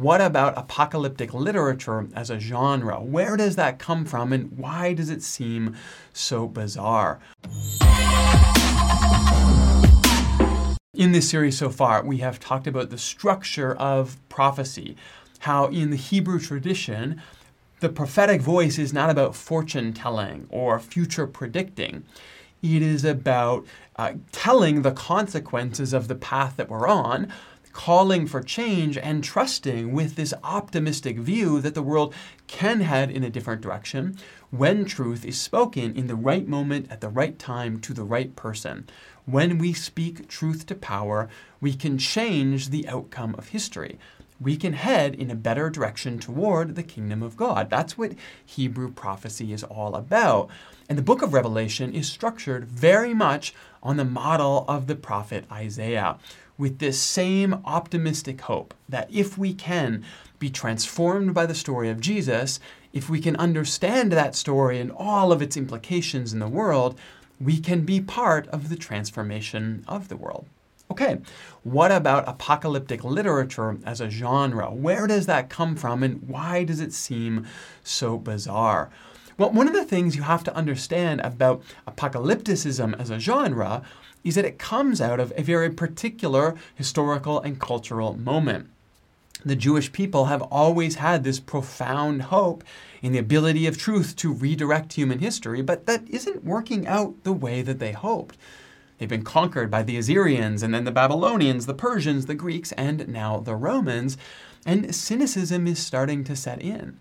what about apocalyptic literature as a genre? Where does that come from and why does it seem so bizarre? In this series so far, we have talked about the structure of prophecy, how in the Hebrew tradition, the prophetic voice is not about fortune telling or future predicting. It is about uh, telling the consequences of the path that we're on, calling for change, and trusting with this optimistic view that the world can head in a different direction when truth is spoken in the right moment at the right time to the right person. When we speak truth to power, we can change the outcome of history. We can head in a better direction toward the kingdom of God. That's what Hebrew prophecy is all about. And the book of Revelation is structured very much on the model of the prophet Isaiah, with this same optimistic hope that if we can be transformed by the story of Jesus, if we can understand that story and all of its implications in the world, we can be part of the transformation of the world. Okay, what about apocalyptic literature as a genre? Where does that come from and why does it seem so bizarre? Well, one of the things you have to understand about apocalypticism as a genre is that it comes out of a very particular historical and cultural moment. The Jewish people have always had this profound hope in the ability of truth to redirect human history, but that isn't working out the way that they hoped. They've been conquered by the Assyrians and then the Babylonians, the Persians, the Greeks, and now the Romans, and cynicism is starting to set in.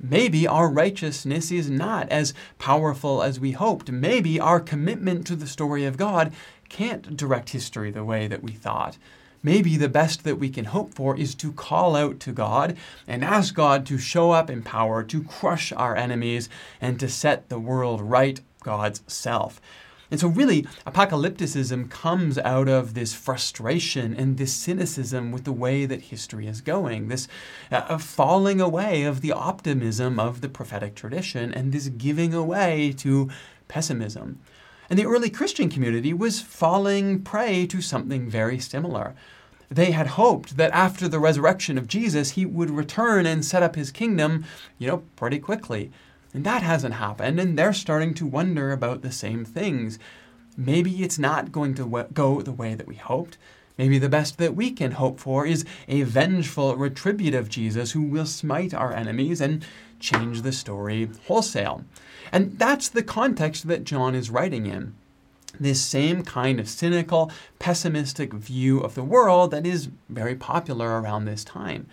Maybe our righteousness is not as powerful as we hoped. Maybe our commitment to the story of God can't direct history the way that we thought maybe the best that we can hope for is to call out to God and ask God to show up in power, to crush our enemies, and to set the world right, God's self. And so, really, apocalypticism comes out of this frustration and this cynicism with the way that history is going, this uh, falling away of the optimism of the prophetic tradition, and this giving away to pessimism. And the early Christian community was falling prey to something very similar. They had hoped that after the resurrection of Jesus, he would return and set up his kingdom, you know, pretty quickly. And that hasn't happened, and they're starting to wonder about the same things. Maybe it's not going to go the way that we hoped. Maybe the best that we can hope for is a vengeful, retributive Jesus who will smite our enemies and change the story wholesale. And that's the context that John is writing in. This same kind of cynical, pessimistic view of the world that is very popular around this time.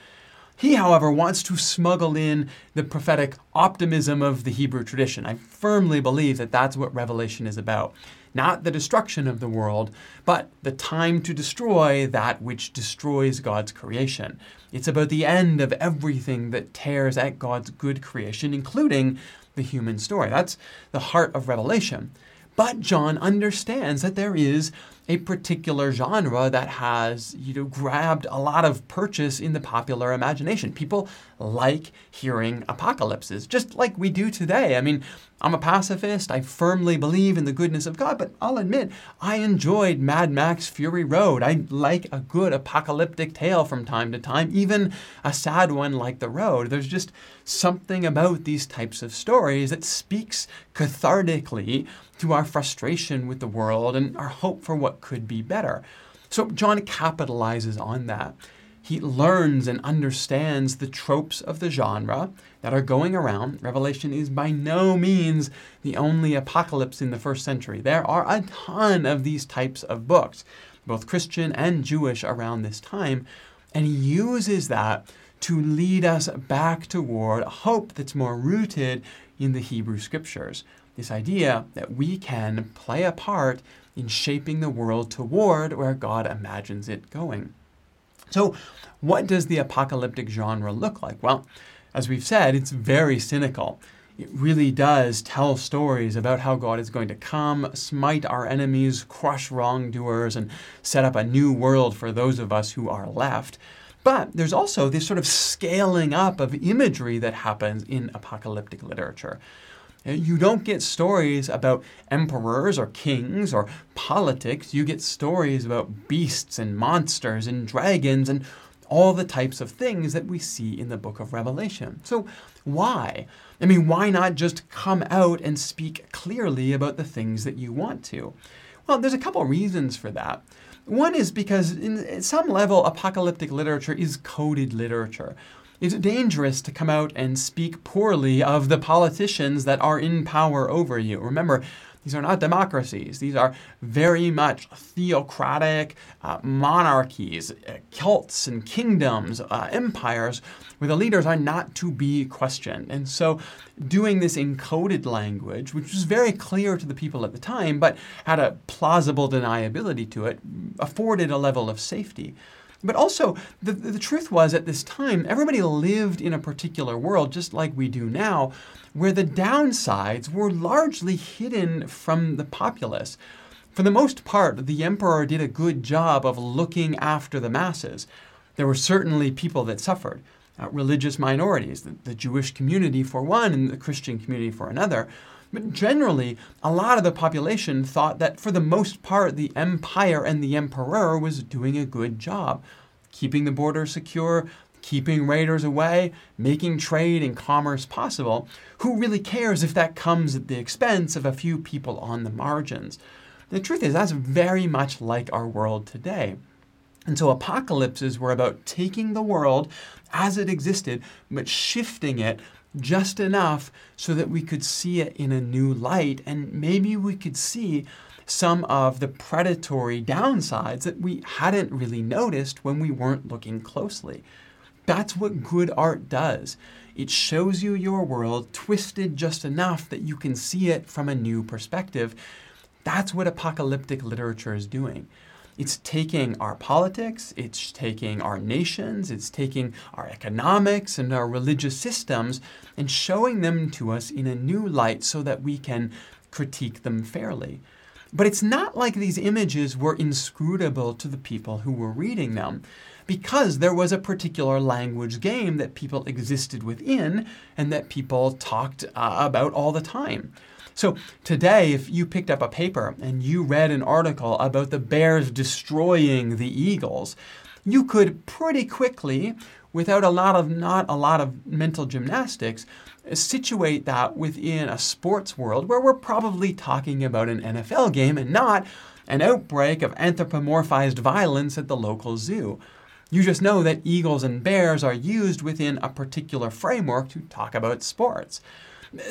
He, however, wants to smuggle in the prophetic optimism of the Hebrew tradition. I firmly believe that that's what Revelation is about. Not the destruction of the world, but the time to destroy that which destroys God's creation. It's about the end of everything that tears at God's good creation, including the human story. That's the heart of Revelation. But John understands that there is a particular genre that has you know grabbed a lot of purchase in the popular imagination. People like hearing apocalypses, just like we do today. I mean, I'm a pacifist. I firmly believe in the goodness of God, but I'll admit I enjoyed Mad Max Fury Road. I like a good apocalyptic tale from time to time, even a sad one like The Road. There's just something about these types of stories that speaks cathartically to our frustration with the world and our hope for what could be better. So John capitalizes on that. He learns and understands the tropes of the genre that are going around. Revelation is by no means the only apocalypse in the first century. There are a ton of these types of books, both Christian and Jewish, around this time. And he uses that to lead us back toward a hope that's more rooted in the Hebrew scriptures. This idea that we can play a part in shaping the world toward where God imagines it going. So, what does the apocalyptic genre look like? Well, as we've said, it's very cynical. It really does tell stories about how God is going to come, smite our enemies, crush wrongdoers, and set up a new world for those of us who are left. But there's also this sort of scaling up of imagery that happens in apocalyptic literature. You don't get stories about emperors or kings or politics. You get stories about beasts and monsters and dragons and all the types of things that we see in the book of Revelation. So, why? I mean, why not just come out and speak clearly about the things that you want to? Well, there's a couple reasons for that. One is because, in, at some level, apocalyptic literature is coded literature. It's dangerous to come out and speak poorly of the politicians that are in power over you. Remember, these are not democracies. These are very much theocratic uh, monarchies, uh, cults and kingdoms, uh, empires, where the leaders are not to be questioned. And so, doing this encoded language, which was very clear to the people at the time, but had a plausible deniability to it, afforded a level of safety. But also, the, the truth was at this time, everybody lived in a particular world, just like we do now, where the downsides were largely hidden from the populace. For the most part, the emperor did a good job of looking after the masses. There were certainly people that suffered. Uh, religious minorities, the, the Jewish community for one, and the Christian community for another. But generally, a lot of the population thought that for the most part, the empire and the emperor was doing a good job, keeping the border secure, keeping raiders away, making trade and commerce possible. Who really cares if that comes at the expense of a few people on the margins? The truth is, that's very much like our world today. And so apocalypses were about taking the world as it existed, but shifting it just enough so that we could see it in a new light and maybe we could see some of the predatory downsides that we hadn't really noticed when we weren't looking closely. That's what good art does. It shows you your world twisted just enough that you can see it from a new perspective. That's what apocalyptic literature is doing. It's taking our politics, it's taking our nations, it's taking our economics and our religious systems and showing them to us in a new light so that we can critique them fairly. But it's not like these images were inscrutable to the people who were reading them, because there was a particular language game that people existed within and that people talked uh, about all the time. So today, if you picked up a paper and you read an article about the Bears destroying the Eagles, you could pretty quickly, without a lot of not a lot of mental gymnastics, situate that within a sports world where we're probably talking about an NFL game and not an outbreak of anthropomorphized violence at the local zoo. You just know that eagles and bears are used within a particular framework to talk about sports.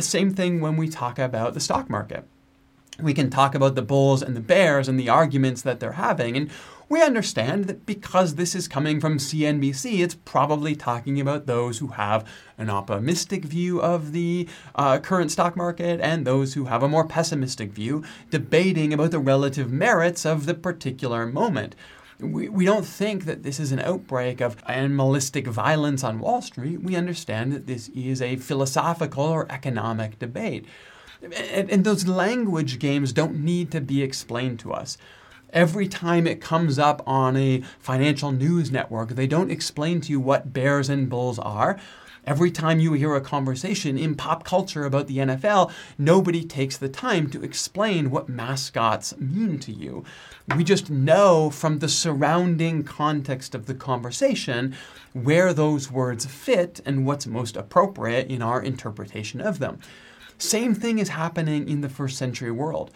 Same thing when we talk about the stock market. We can talk about the bulls and the bears and the arguments that they're having. And we understand that because this is coming from CNBC, it's probably talking about those who have an optimistic view of the uh, current stock market and those who have a more pessimistic view, debating about the relative merits of the particular moment. We, we don't think that this is an outbreak of animalistic violence on Wall Street. We understand that this is a philosophical or economic debate. And, and those language games don't need to be explained to us. Every time it comes up on a financial news network, they don't explain to you what bears and bulls are. Every time you hear a conversation in pop culture about the NFL, nobody takes the time to explain what mascots mean to you. We just know from the surrounding context of the conversation where those words fit and what's most appropriate in our interpretation of them. Same thing is happening in the first century world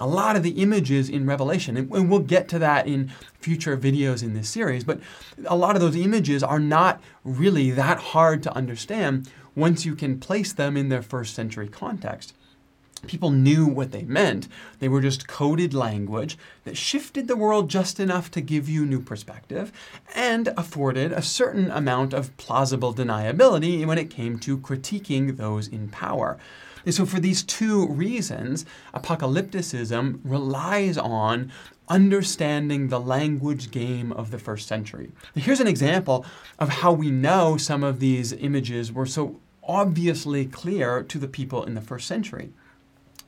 a lot of the images in Revelation, and we'll get to that in future videos in this series, but a lot of those images are not really that hard to understand once you can place them in their first century context. People knew what they meant. They were just coded language that shifted the world just enough to give you new perspective and afforded a certain amount of plausible deniability when it came to critiquing those in power. And so, for these two reasons, apocalypticism relies on understanding the language game of the first century. Here's an example of how we know some of these images were so obviously clear to the people in the first century.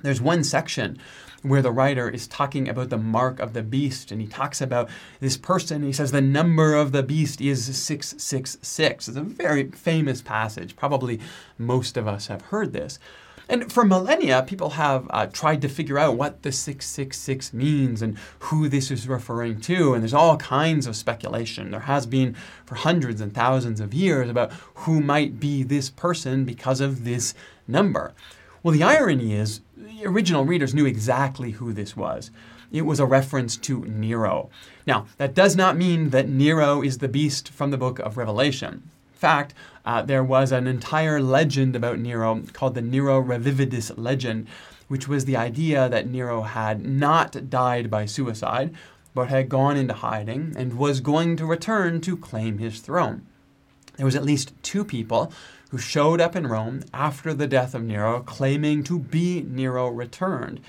There's one section where the writer is talking about the mark of the beast, and he talks about this person. He says the number of the beast is 666. It's a very famous passage. Probably most of us have heard this. And for millennia, people have uh, tried to figure out what the 666 means and who this is referring to. And there's all kinds of speculation. There has been for hundreds and thousands of years about who might be this person because of this number. Well, the irony is, the original readers knew exactly who this was. It was a reference to Nero. Now, that does not mean that Nero is the beast from the book of Revelation In fact, uh, there was an entire legend about Nero called the Nero Redivivus legend, which was the idea that Nero had not died by suicide, but had gone into hiding and was going to return to claim his throne. There was at least two people who showed up in Rome after the death of Nero claiming to be Nero returned.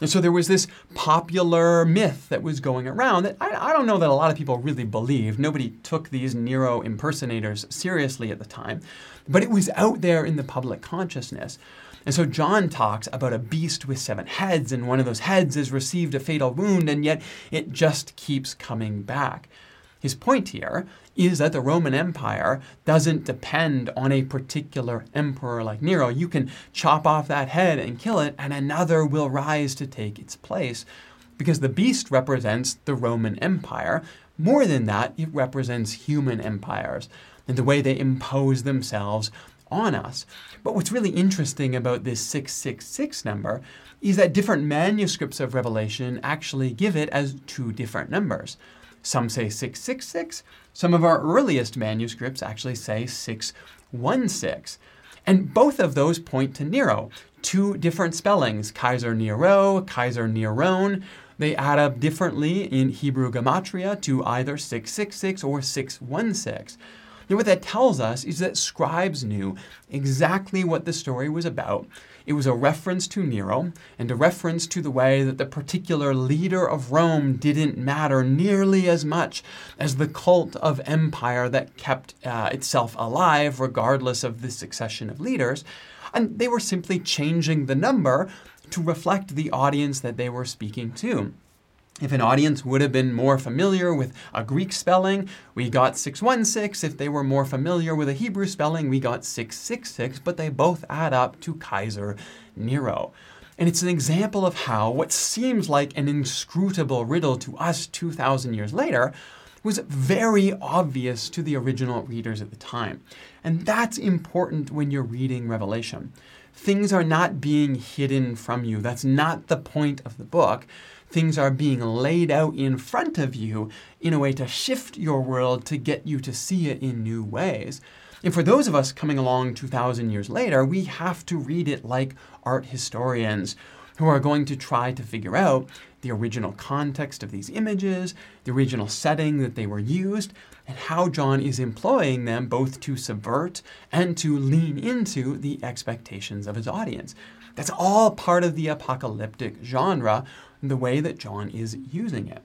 And so there was this popular myth that was going around that I, I, don't know that a lot of people really believed. Nobody took these Nero impersonators seriously at the time, but it was out there in the public consciousness. And so John talks about a beast with seven heads, and one of those heads has received a fatal wound, and yet it just keeps coming back. His point here is that the Roman Empire doesn't depend on a particular emperor like Nero. You can chop off that head and kill it, and another will rise to take its place. Because the beast represents the Roman Empire. More than that, it represents human empires and the way they impose themselves on us. But what's really interesting about this 666 number is that different manuscripts of Revelation actually give it as two different numbers. Some say 666. Some of our earliest manuscripts actually say 616. And both of those point to Nero. Two different spellings, Kaiser Nero, Kaiser Neron. They add up differently in Hebrew gematria to either 666 or 616. Now, what that tells us is that scribes knew exactly what the story was about it was a reference to Nero and a reference to the way that the particular leader of Rome didn't matter nearly as much as the cult of empire that kept uh, itself alive regardless of the succession of leaders. And they were simply changing the number to reflect the audience that they were speaking to. If an audience would have been more familiar with a Greek spelling, we got 616. If they were more familiar with a Hebrew spelling, we got 666, but they both add up to Kaiser Nero. And it's an example of how what seems like an inscrutable riddle to us 2,000 years later was very obvious to the original readers at the time. And that's important when you're reading Revelation. Things are not being hidden from you. That's not the point of the book things are being laid out in front of you in a way to shift your world to get you to see it in new ways. And for those of us coming along 2,000 years later, we have to read it like art historians who are going to try to figure out the original context of these images, the original setting that they were used, and how John is employing them both to subvert and to lean into the expectations of his audience. That's all part of the apocalyptic genre, the way that John is using it.